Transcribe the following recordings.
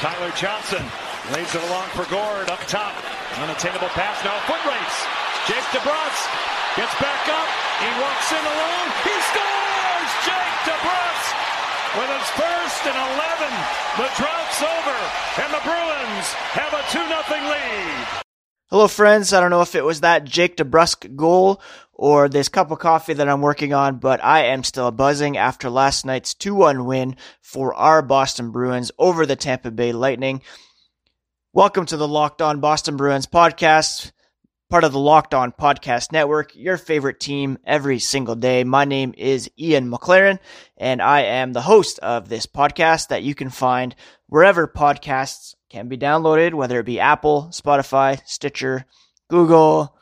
Tyler Johnson lays it along for Gourde up top. Unattainable pass now. Foot race. Jake DeBrusk gets back up. He walks in alone. He scores! Jake DeBrusk with his first and 11. The drought's over, and the Bruins have a 2-0 lead. Hello, friends. I don't know if it was that Jake DeBrusk goal or this cup of coffee that I'm working on, but I am still buzzing after last night's 2-1 win for our Boston Bruins over the Tampa Bay Lightning. Welcome to the Locked On Boston Bruins podcast, part of the Locked On Podcast Network, your favorite team every single day. My name is Ian McLaren, and I am the host of this podcast that you can find wherever podcasts can be downloaded, whether it be Apple, Spotify, Stitcher, Google,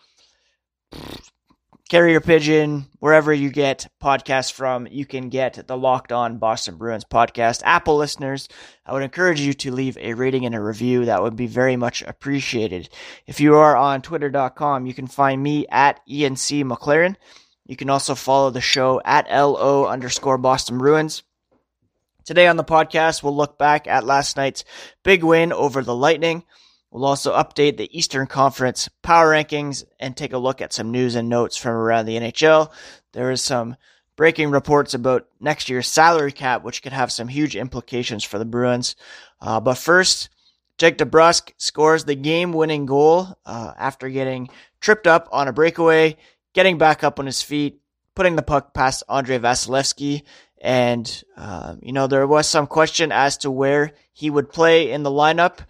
Carrier Pigeon, wherever you get podcasts from, you can get the Locked On Boston Bruins podcast. Apple listeners, I would encourage you to leave a rating and a review. That would be very much appreciated. If you are on twitter.com, you can find me at Ian C. McLaren. You can also follow the show at LO underscore Boston Bruins. Today on the podcast, we'll look back at last night's big win over the Lightning. We'll also update the Eastern Conference power rankings and take a look at some news and notes from around the NHL. There is some breaking reports about next year's salary cap, which could have some huge implications for the Bruins. Uh, but first, Jake DeBrusk scores the game-winning goal uh, after getting tripped up on a breakaway, getting back up on his feet, putting the puck past Andrei Vasilevskiy, and, uh, you know, there was some question as to where he would play in the lineup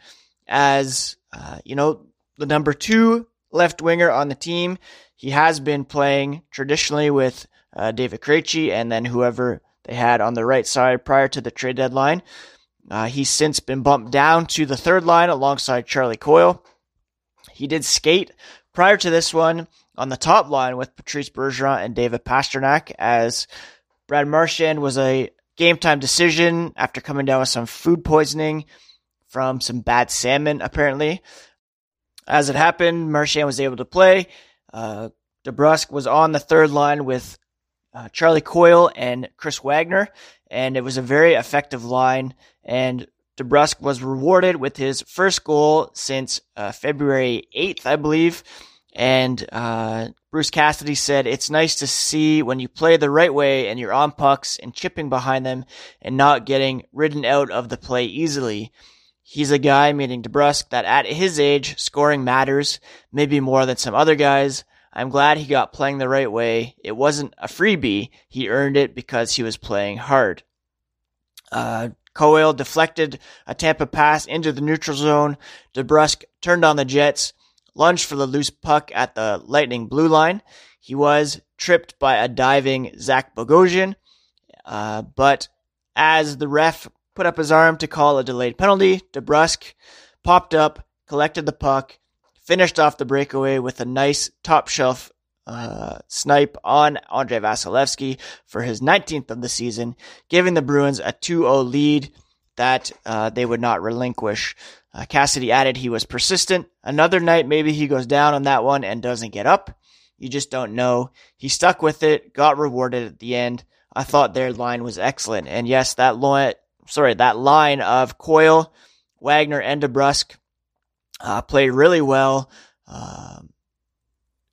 as, uh, you know, the number two left winger on the team. He has been playing traditionally with uh, David Krejci and then whoever they had on the right side prior to the trade deadline. Uh, he's since been bumped down to the third line alongside Charlie Coyle. He did skate prior to this one on the top line with Patrice Bergeron and David Pastrnak as Brad Marchand was a game time decision after coming down with some food poisoning from some bad salmon, apparently. As it happened, Marchand was able to play. Uh, DeBrusk was on the third line with uh, Charlie Coyle and Chris Wagner, and it was a very effective line. And DeBrusk was rewarded with his first goal since uh, February 8th, I believe. And uh, Bruce Cassidy said, It's nice to see when you play the right way and you're on pucks and chipping behind them and not getting ridden out of the play easily. He's a guy, meaning DeBrusk, that at his age, scoring matters, maybe more than some other guys. I'm glad he got playing the right way. It wasn't a freebie. He earned it because he was playing hard. Uh, Coyle deflected a Tampa pass into the neutral zone. DeBrusk turned on the Jets lunged for the loose puck at the Lightning blue line. He was tripped by a diving Zach Bogosian, uh, but as the ref put up his arm to call a delayed penalty, DeBrusk popped up, collected the puck, finished off the breakaway with a nice top shelf uh, snipe on Andrei Vasilevskiy for his 19th of the season, giving the Bruins a 2-0 lead that uh, they would not relinquish. Uh, Cassidy added he was persistent. Another night, maybe he goes down on that one and doesn't get up. You just don't know. He stuck with it, got rewarded at the end. I thought their line was excellent. And yes, that line, sorry, that line of Coyle, Wagner, and DeBrusk uh, played really well uh,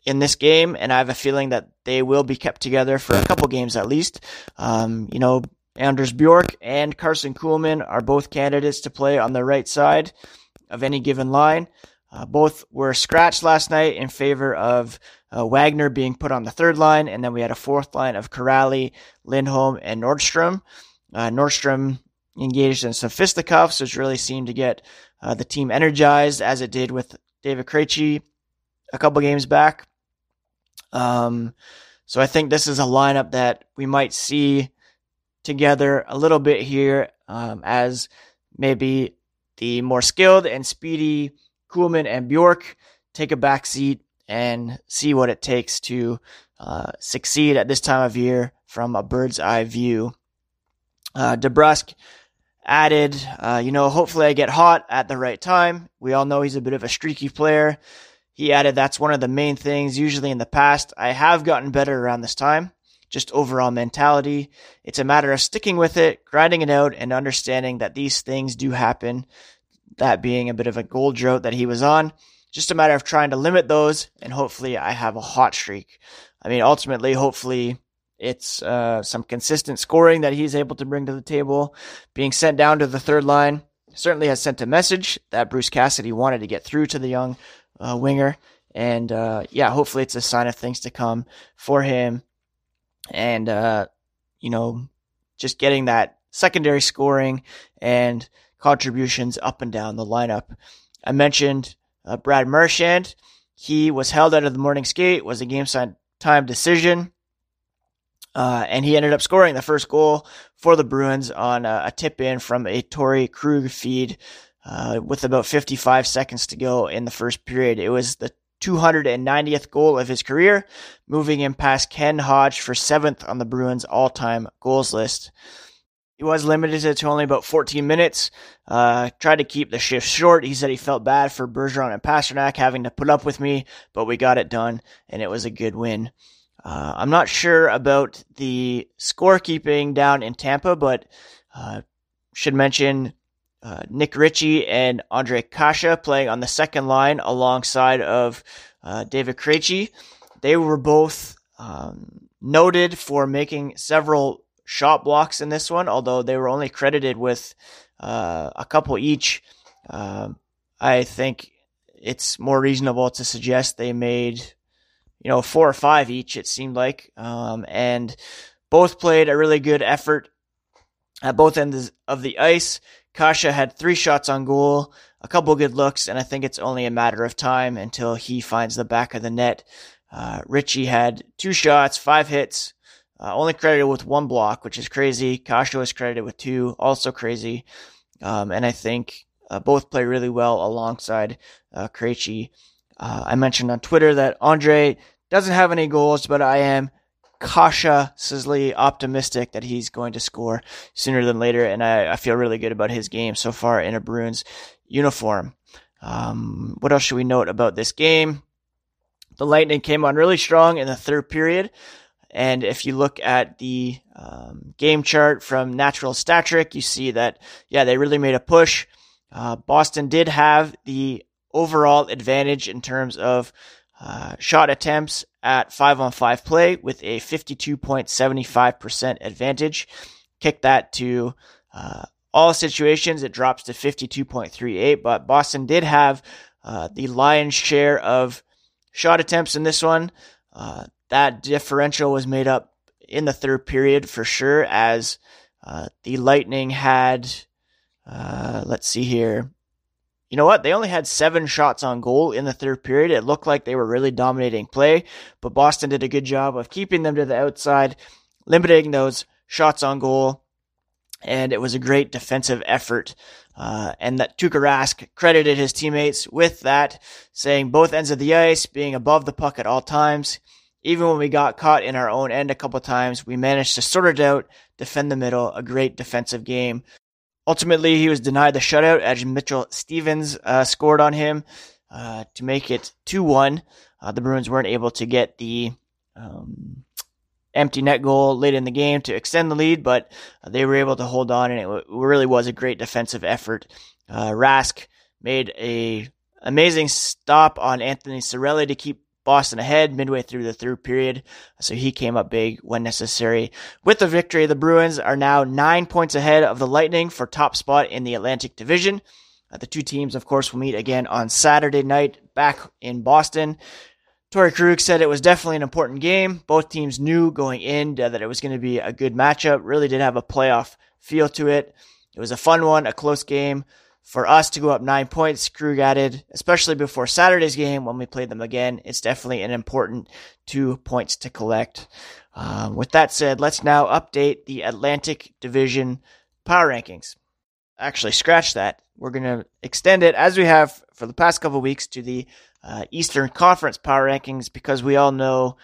in this game, and I have a feeling that they will be kept together for a couple games at least. Um, you know, Anders Bjork and Carson Kuhlman are both candidates to play on the right side of any given line. Uh, both were scratched last night in favor of uh, Wagner being put on the third line, and then we had a fourth line of Kuraly, Lindholm, and Nordstrom. Uh, Nordstrom engaged in some fisticuffs, which really seemed to get uh, the team energized, as it did with David Krejci a couple games back. Um, so I think this is a lineup that we might see together a little bit here um, as maybe the more skilled and speedy Kuhlman and Bjork take a back seat and see what it takes to uh, succeed at this time of year from a bird's eye view. Uh, DeBrusk added, uh, you know, hopefully I get hot at the right time. We all know he's a bit of a streaky player. He added that's one of the main things. Usually in the past, I have gotten better around this time just overall mentality. It's a matter of sticking with it, grinding it out, and understanding that these things do happen. that being a bit of a goal drought that he was on. Just a matter of trying to limit those, and hopefully I have a hot streak. I mean, ultimately, hopefully it's uh, some consistent scoring that he's able to bring to the table. Being sent down to the third line certainly has sent a message that Bruce Cassidy wanted to get through to the young uh, winger. And uh, yeah, hopefully it's a sign of things to come for him. And, uh, you know, just getting that secondary scoring and contributions up and down the lineup. I mentioned uh, Brad Marchand. He was held out of the morning skate, was a game time decision. Uh, and he ended up scoring the first goal for the Bruins on a, a tip in from a Torey Krug feed uh, with about 55 seconds to go in the first period. It was the 290th goal of his career, moving him past Ken Hodge for seventh on the Bruins all time goals list. He was limited to only about 14 minutes. Uh, tried to keep the shift short. He said he felt bad for Bergeron and Pastrnak having to put up with me, but we got it done, and it was a good win. Uh, I'm not sure about the scorekeeping down in Tampa, but uh, should mention uh, Nick Ritchie and Andre Kase playing on the second line alongside of uh, David Krejci. They were both um, noted for making several shot blocks in this one, although they were only credited with uh, a couple each. Um, I think it's more reasonable to suggest they made you know, four or five each, it seemed like. Um, and both played a really good effort at both ends of the ice. Kase had three shots on goal, a couple good looks, and I think it's only a matter of time until he finds the back of the net. Uh, Ritchie had two shots, five hits, uh, only credited with one block, which is crazy. Kase was credited with two, also crazy. Um, and I think uh, both play really well alongside uh, Krejci. Uh, I mentioned on Twitter that Andre doesn't have any goals, but I am cautiously optimistic that he's going to score sooner than later, and I, I feel really good about his game so far in a Bruins uniform. Um, what else should we note about this game? The Lightning came on really strong in the third period. And if you look at the um, game chart from Natural Stat Trick, you see that, yeah, they really made a push. Uh, Boston did have the overall advantage in terms of uh, shot attempts at five on five play with a 52.75% advantage. Kick that to uh, all situations, it drops to 52.38. But Boston did have uh, the lion's share of shot attempts in this one. Uh, that differential was made up in the third period for sure, as uh, the Lightning had, let's see here, you know what? They only had seven shots on goal in the third period. It looked like they were really dominating play, but Boston did a good job of keeping them to the outside, limiting those shots on goal, and it was a great defensive effort. Uh, and that Tuukka Rask credited his teammates with that, saying both ends of the ice, being above the puck at all times. Even when we got caught in our own end a couple times, we managed to sort it out, defend the middle, a great defensive game Ultimately, he was denied the shutout as Mitchell Stevens uh, scored on him uh, to make it 2 1. Uh, the Bruins weren't able to get the um, empty net goal late in the game to extend the lead, but they were able to hold on, and it w- really was a great defensive effort. Uh, Rask made a amazing stop on Anthony Cirelli to keep Boston ahead midway through the third period, so he came up big when necessary. With the victory, the Bruins are now nine points ahead of the Lightning for top spot in the Atlantic Division. Uh, the two teams, of course, will meet again on Saturday night back in Boston. Torey Krug said it was definitely an important game. Both teams knew going in that it was going to be a good matchup. Really did have a playoff feel to it. It was a fun one, a close game for us to go up nine points, Krug added, especially before Saturday's game when we played them again. It's definitely an important two points to collect. Uh, with that said, let's now update the Atlantic Division power rankings. Actually, scratch that. We're going to extend it as we have for the past couple weeks to the uh, Eastern Conference power rankings because we all know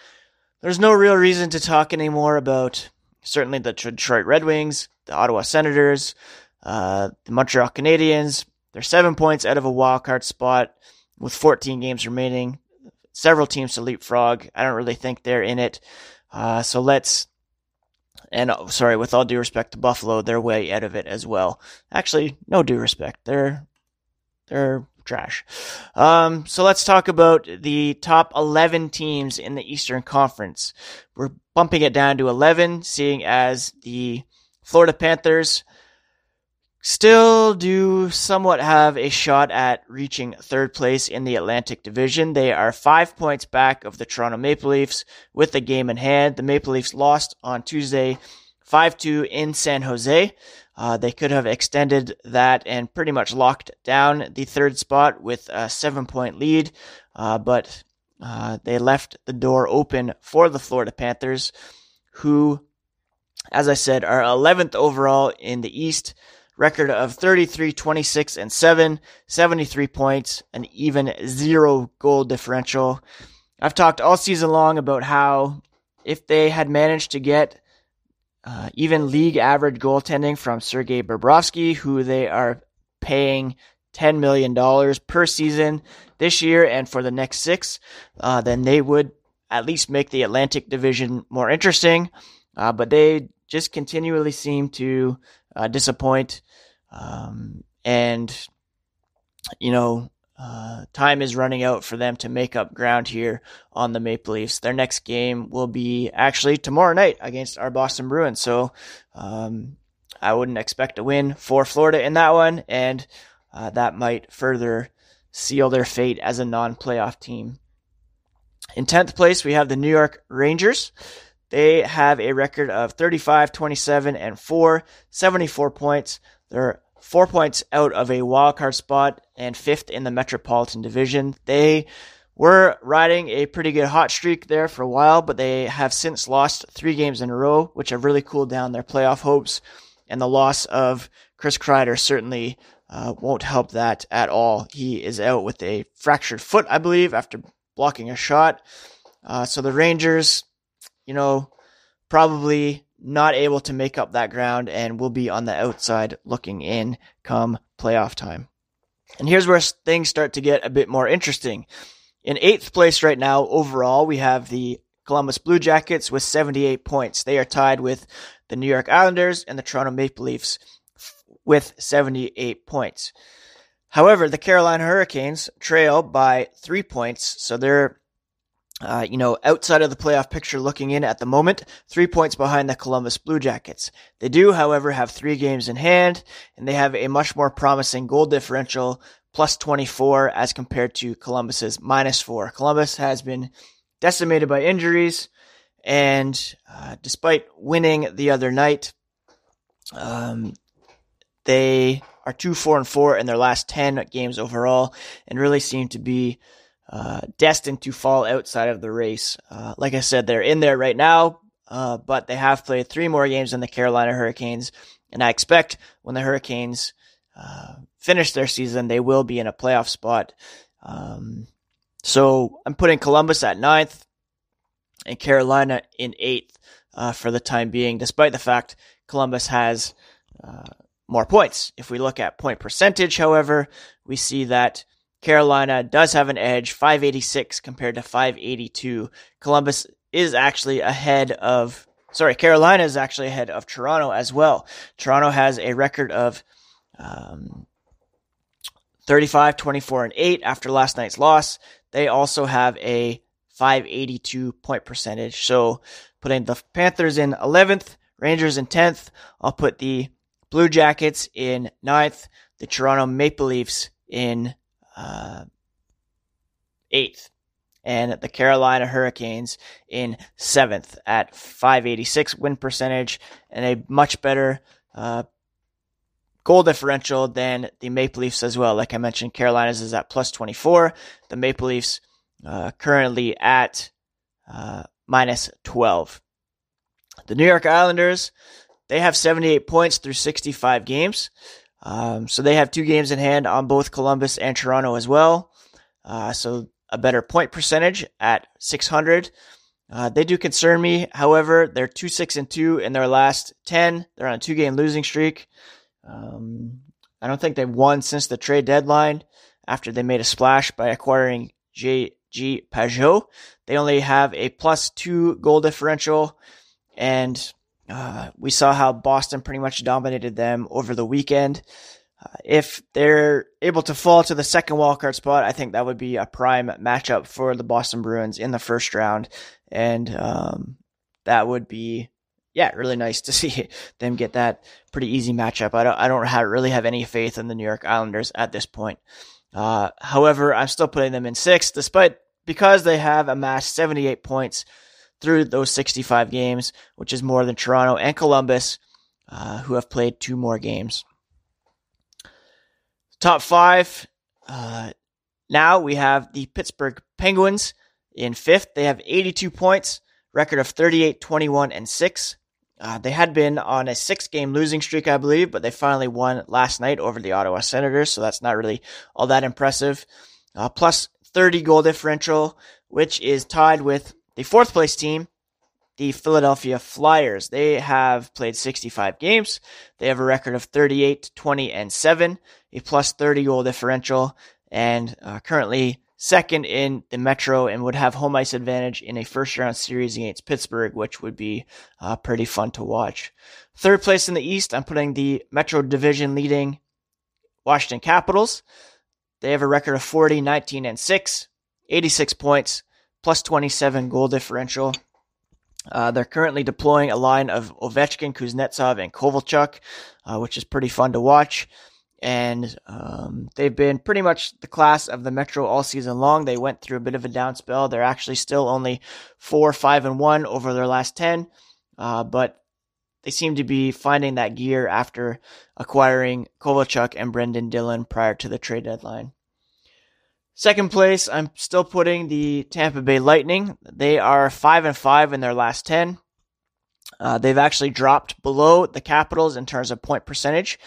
there's no real reason to talk anymore about certainly the Detroit Red Wings, the Ottawa Senators, uh, the Montreal Canadiens, they're seven points out of a wild card spot with 14 games remaining. Several teams to leapfrog. I don't really think they're in it. Uh, so let's, and oh, sorry, with all due respect to Buffalo, they're way out of it as well. Actually, no due respect. They're they're trash. Um, so let's talk about the top 11 teams in the Eastern Conference. We're bumping it down to 11, seeing as the Florida Panthers still do somewhat have a shot at reaching third place in the Atlantic Division. They are five points back of the Toronto Maple Leafs with the game in hand. The Maple Leafs lost on Tuesday 5-2 in San Jose. Uh, they could have extended that and pretty much locked down the third spot with a seven point lead, uh, but uh, they left the door open for the Florida Panthers, who, as I said, are 11th overall in the East. Record of 33, 26, and 7, 73 points, an even zero goal differential. I've talked all season long about how if they had managed to get uh, even league average goaltending from Sergei Bobrovsky, who they are paying $10 million per season this year and for the next six, uh, then they would at least make the Atlantic Division more interesting. Uh, but they just continually seem to uh, disappoint. Um, and, you know, uh, time is running out for them to make up ground here on the Maple Leafs. Their next game will be actually tomorrow night against our Boston Bruins. So um, I wouldn't expect a win for Florida in that one, and uh, that might further seal their fate as a non-playoff team. In 10th place, we have the New York Rangers. They have a record of 35, 27, and 4, 74 points. They're four points out of a wild card spot and fifth in the Metropolitan Division. They were riding a pretty good hot streak there for a while, but they have since lost three games in a row, which have really cooled down their playoff hopes. And the loss of Chris Kreider certainly uh, won't help that at all. He is out with a fractured foot, I believe, after blocking a shot. Uh, so the Rangers, you know, probably not able to make up that ground and will be on the outside looking in come playoff time. And here's where things start to get a bit more interesting. In eighth place right now overall, we have the Columbus Blue Jackets with 78 points. They are tied with the New York Islanders and the Toronto Maple Leafs with 78 points. However, the Carolina Hurricanes trail by three points, so they're uh, you know, outside of the playoff picture looking in at the moment, three points behind the Columbus Blue Jackets. They do, however, have three games in hand, and they have a much more promising goal differential, plus 24 as compared to Columbus's minus four. Columbus has been decimated by injuries, and uh, despite winning the other night, um, they are two, four, and four in their last 10 games overall, and really seem to be uh, destined to fall outside of the race. Uh, like I said, they're in there right now, uh, but they have played three more games than the Carolina Hurricanes, and I expect when the Hurricanes uh, finish their season, they will be in a playoff spot. Um, so I'm putting Columbus at ninth and Carolina in eighth uh, for the time being, despite the fact Columbus has more points. If we look at point percentage, however, we see that Carolina does have an edge, 586 compared to 582. Columbus is actually ahead of, sorry, Carolina is actually ahead of Toronto as well. Toronto has a record of um, 35, 24, and 8 after last night's loss. They also have a 582 point percentage. So putting the Panthers in 11th, Rangers in 10th. I'll put the Blue Jackets in 9th, the Toronto Maple Leafs in uh, eighth, and the Carolina Hurricanes in seventh at 586 win percentage and a much better uh, goal differential than the Maple Leafs as well. Like I mentioned, Carolina's is at plus 24. The Maple Leafs uh, currently at uh, minus 12. The New York Islanders, they have 78 points through 65 games. Um, so they have two games in hand on both Columbus and Toronto as well. Uh, so a better point percentage at 600. Uh, they do concern me. However, they're two six and two in their last ten. They're on a two game losing streak. Um, I don't think they've won since the trade deadline after they made a splash by acquiring J.G. Pageau. They only have a plus two goal differential, and uh, we saw how Boston pretty much dominated them over the weekend. Uh, if they're able to fall to the second wildcard spot, I think that would be a prime matchup for the Boston Bruins in the first round. And um, that would be, yeah, really nice to see them get that pretty easy matchup. I don't, I don't have, really have any faith in the New York Islanders at this point. Uh, however, I'm still putting them in sixth, despite because they have amassed 78 points through those 65 games, which is more than Toronto and Columbus, uh, who have played two more games. Top five. Uh, now we have the Pittsburgh Penguins in fifth. They have 82 points, record of 38, 21, and 6. Uh, they had been on a six game losing streak, I believe, but they finally won last night over the Ottawa Senators, so that's not really all that impressive. Uh, plus 30 goal differential, which is tied with the fourth place team, the Philadelphia Flyers. They have played 65 games. They have a record of 38, 20, and 7, a plus 30 goal differential, and uh, currently second in the Metro and would have home ice advantage in a first round series against Pittsburgh, which would be uh, pretty fun to watch. Third place in the East, I'm putting the Metro Division leading Washington Capitals. They have a record of 40, 19, and 6, 86 points, plus 27 goal differential. Uh, they're currently deploying a line of Ovechkin, Kuznetsov, and Kovalchuk, uh, which is pretty fun to watch and um, they've been pretty much the class of the Metro all season long. They went through a bit of a down spell. They're actually still only four, five, and one over their last ten, uh, but they seem to be finding that gear after acquiring Kovalchuk and Brendan Dillon prior to the trade deadline. Second place, I'm still putting the Tampa Bay Lightning. They are five and five in their last ten. Uh, they've actually dropped below the Capitals in terms of point percentage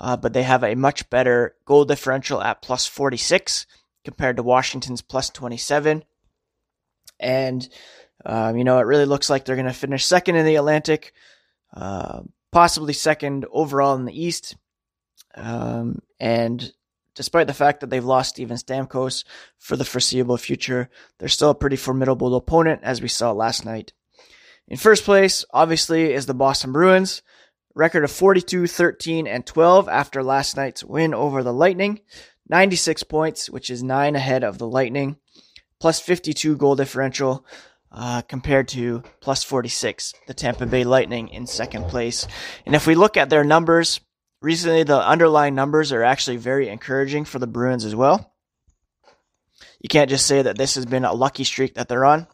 uh, but they have a much better goal differential at plus 46 compared to Washington's plus 27. And, um, you know, it really looks like they're going to finish second in the Atlantic, uh, possibly second overall in the East. Um, and despite the fact that they've lost Steven Stamkos for the foreseeable future, they're still a pretty formidable opponent, as we saw last night. In first place, obviously, is the Boston Bruins. Record of 42, 13, and 12 after last night's win over the Lightning. 96 points, which is nine ahead of the Lightning. Plus 52 goal differential uh, compared to plus 46, the Tampa Bay Lightning in second place. And if we look at their numbers, recently the underlying numbers are actually very encouraging for the Bruins as well. You can't just say that this has been a lucky streak that they're on.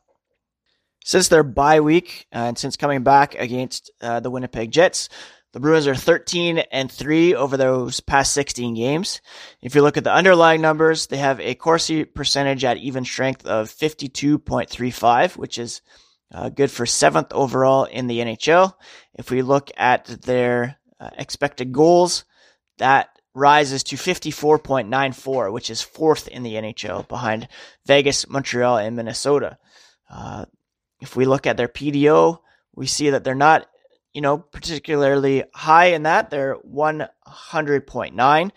Since their bye week and since coming back against uh, the Winnipeg Jets, the Bruins are 13 and 3 over those past 16 games. If you look at the underlying numbers, they have a Corsi percentage at even strength of 52.35, which is uh, good for seventh overall in the NHL. If we look at their uh, expected goals, that rises to 54.94, which is fourth in the NHL behind Vegas, Montreal, and Minnesota. Uh, if we look at their PDO, we see that they're not you know, particularly high in that. They're 100.9,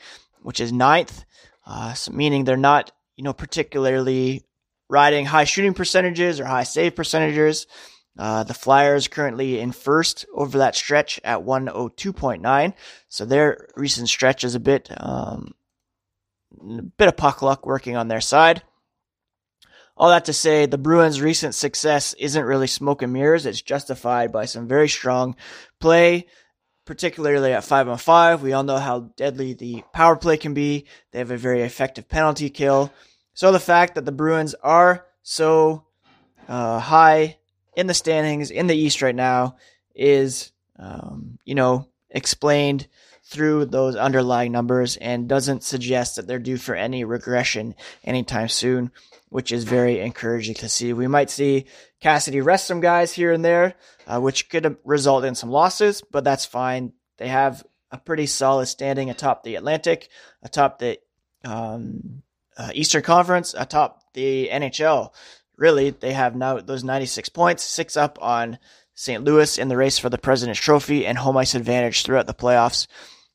which is ninth, uh, so meaning they're not, you know, particularly riding high shooting percentages or high save percentages. Uh, the Flyers currently in first over that stretch at 102.9. So their recent stretch is a bit, um, a bit of puck luck working on their side. All that to say, the Bruins' recent success isn't really smoke and mirrors. It's justified by some very strong play, particularly at 5 on 5. We all know how deadly the power play can be. They have a very effective penalty kill. So the fact that the Bruins are so uh, high in the standings in the East right now is, um, you know, explained through those underlying numbers and doesn't suggest that they're due for any regression anytime soon which is very encouraging to see. We might see Cassidy rest some guys here and there, uh, which could result in some losses, but that's fine. They have a pretty solid standing atop the Atlantic, atop the um, uh, Eastern Conference, atop the NHL. Really, they have now those 96 points, six up on St. Louis in the race for the President's Trophy and home ice advantage throughout the playoffs.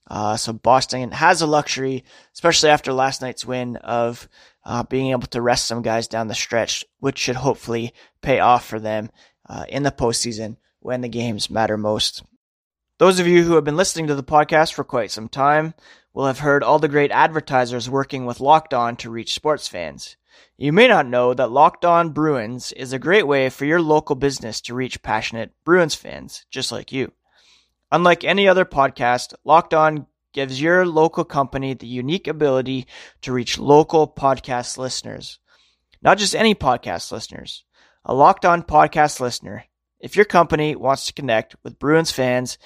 Uh, so Boston has a luxury, especially after last night's win, of uh, being able to rest some guys down the stretch, which should hopefully pay off for them uh, in the postseason when the games matter most. Those of you who have been listening to the podcast for quite some time will have heard all the great advertisers working with Locked On to reach sports fans. You may not know that Locked On Bruins is a great way for your local business to reach passionate Bruins fans just like you. Unlike any other podcast, Locked On gives your local company the unique ability to reach local podcast listeners. Not just any podcast listeners, a Locked On podcast listener. If your company wants to connect with Bruins fans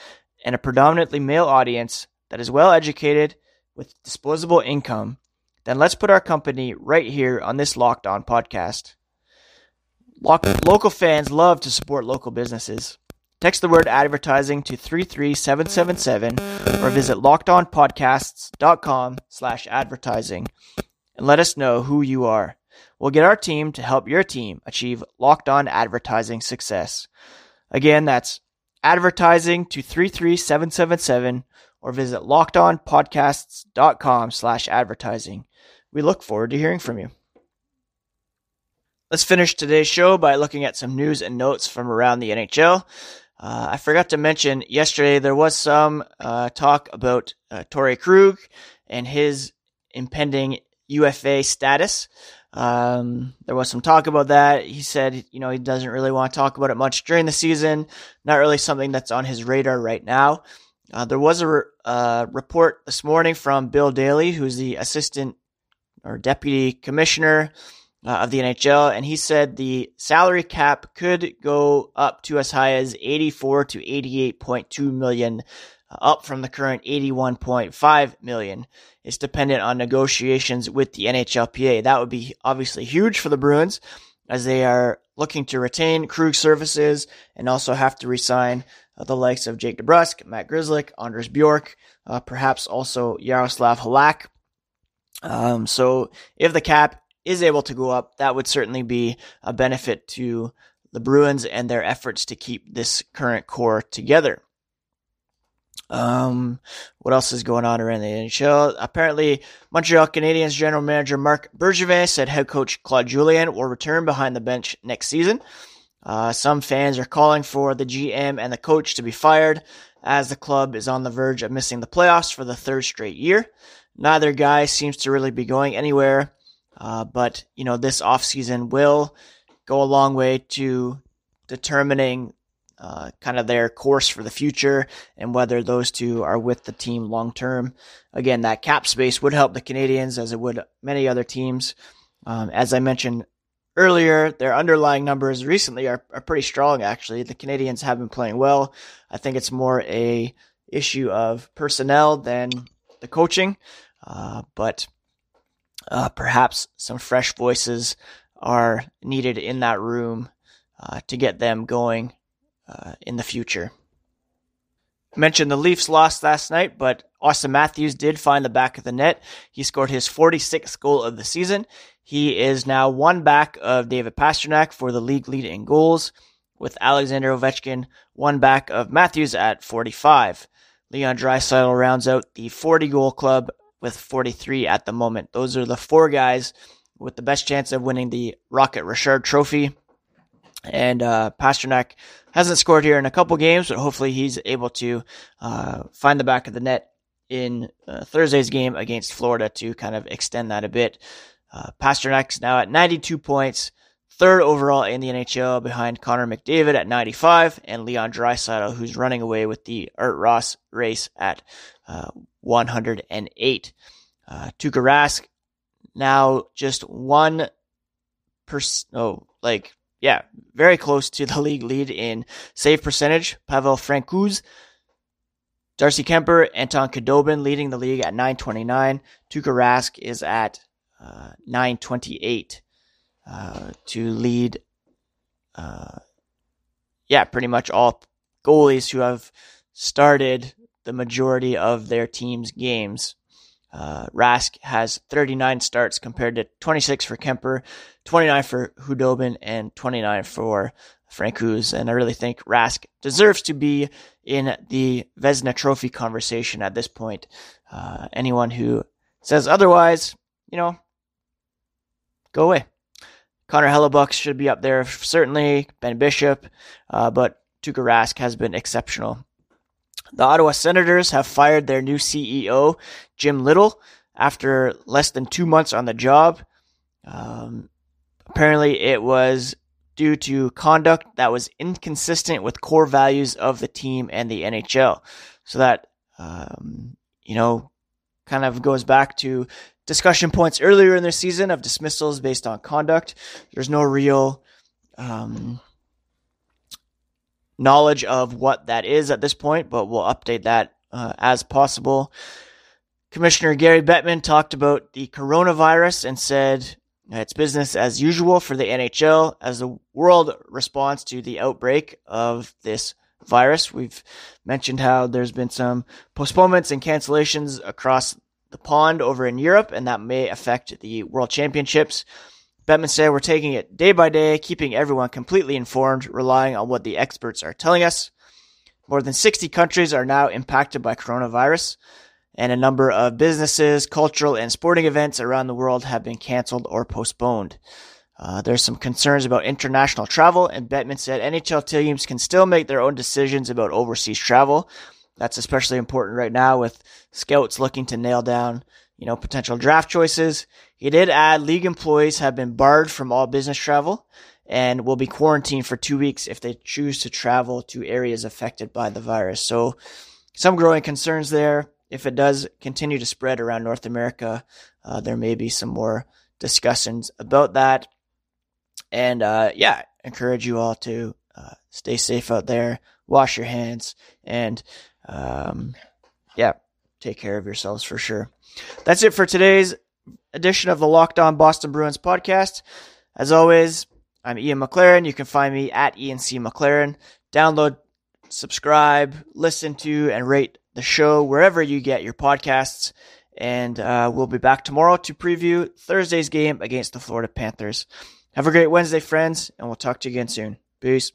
and a predominantly male audience that is well educated with disposable income, then let's put our company right here on this Locked On podcast. local fans love to support local businesses. Text the word advertising to 33777 or visit lockedonpodcasts.com slash advertising and let us know who you are. We'll get our team to help your team achieve locked on advertising success. Again, that's advertising to 33777 or visit lockedonpodcasts.com slash advertising. We look forward to hearing from you. Let's finish today's show by looking at some news and notes from around the NHL. Uh, I forgot to mention yesterday there was some uh, talk about uh, Torey Krug and his impending UFA status. Um, there was some talk about that. He said, you know, he doesn't really want to talk about it much during the season. Not really something that's on his radar right now. Uh, there was a re- uh, report this morning from Bill Daly, who's the assistant or deputy commissioner uh, of the NHL, and he said the salary cap could go up to as high as 84 to 88.2 million, uh, up from the current 81.5 million. It's dependent on negotiations with the NHLPA. That would be obviously huge for the Bruins, as they are looking to retain Krug services and also have to resign uh, the likes of Jake DeBrusk, Matt Grzelcyk, Anders Bjork, uh, perhaps also Yaroslav Halak. Um, so if the cap is able to go up, that would certainly be a benefit to the Bruins and their efforts to keep this current core together. Um, what else is going on around the NHL? Apparently, Montreal Canadiens general manager Marc Bergevin said head coach Claude Julien will return behind the bench next season. Uh, some fans are calling for the GM and the coach to be fired as the club is on the verge of missing the playoffs for the third straight year. Neither guy seems to really be going anywhere, uh, but you know this offseason will go a long way to determining uh, kind of their course for the future and whether those two are with the team long term. Again, that cap space would help the Canadiens as it would many other teams. Um, as I mentioned earlier, their underlying numbers recently are, are pretty strong, actually. The Canadiens have been playing well. I think it's more a issue of personnel than the coaching, uh, but uh, perhaps some fresh voices are needed in that room uh, to get them going uh, in the future. I mentioned the Leafs lost last night, but Auston Matthews did find the back of the net. He scored his 46th goal of the season. He is now one back of David Pastrnak for the league lead in goals, with Alexander Ovechkin one back of Matthews at 45. Leon Draisaitl rounds out the 40 goal club with 43 at the moment. Those are the four guys with the best chance of winning the Rocket Richard Trophy. And uh, Pastrnak hasn't scored here in a couple games, but hopefully he's able to uh, find the back of the net in uh, Thursday's game against Florida to kind of extend that a bit. Uh, Pastrnak's now at 92 points, third overall in the NHL behind Connor McDavid at 95 and Leon Draisaitl, who's running away with the Art Ross race at uh, 108. Uh, Tuukka Rask now just one percent, oh, like, yeah, very close to the league lead in save percentage. Pavel Francouz Darcy Kuemper, Anton Khudobin leading the league at 929. Tuukka Rask is at uh, 928 uh, to lead, uh, yeah, pretty much all goalies who have started the majority of their team's games. Uh, Rask has 39 starts compared to 26 for Kuemper, 29 for Khudobin, and 29 for Francouz. And I really think Rask deserves to be in the Vezina Trophy conversation at this point. Uh, anyone who says otherwise, you know, go away. Connor Hellebuyck should be up there, certainly. Ben Bishop, uh, but Tuukka Rask has been exceptional. The Ottawa Senators have fired their new CEO, Jim Little, after less than two months on the job. Um, apparently, it was due to conduct that was inconsistent with core values of the team and the NHL. So that, um, you know, kind of goes back to discussion points earlier in the season of dismissals based on conduct. There's no real um, knowledge of what that is at this point, but we'll update that uh, as possible. Commissioner Gary Bettman talked about the coronavirus and said it's business as usual for the NHL as the world responds to the outbreak of this virus. We've mentioned how there's been some postponements and cancellations across the pond over in Europe, and that may affect the World Championships. Bettman said we're taking it day by day, keeping everyone completely informed, relying on what the experts are telling us. More than 60 countries are now impacted by coronavirus, and a number of businesses, cultural, and sporting events around the world have been canceled or postponed. Uh, there's some concerns about international travel, and Bettman said NHL teams can still make their own decisions about overseas travel. That's especially important right now with scouts looking to nail down, you know, potential draft choices. He did add league employees have been barred from all business travel and will be quarantined for two weeks if they choose to travel to areas affected by the virus. So some growing concerns there. If it does continue to spread around North America, uh, there may be some more discussions about that. And uh, yeah, encourage you all to uh, stay safe out there, wash your hands, and um, yeah, take care of yourselves for sure. That's it for today's edition of the Locked On Boston Bruins podcast. As always, I'm Ian McLaren. You can find me at Ian C. McLaren. Download, subscribe, listen to, and rate the show wherever you get your podcasts. And uh, we'll be back tomorrow to preview Thursday's game against the Florida Panthers. Have a great Wednesday, friends, and we'll talk to you again soon. Peace.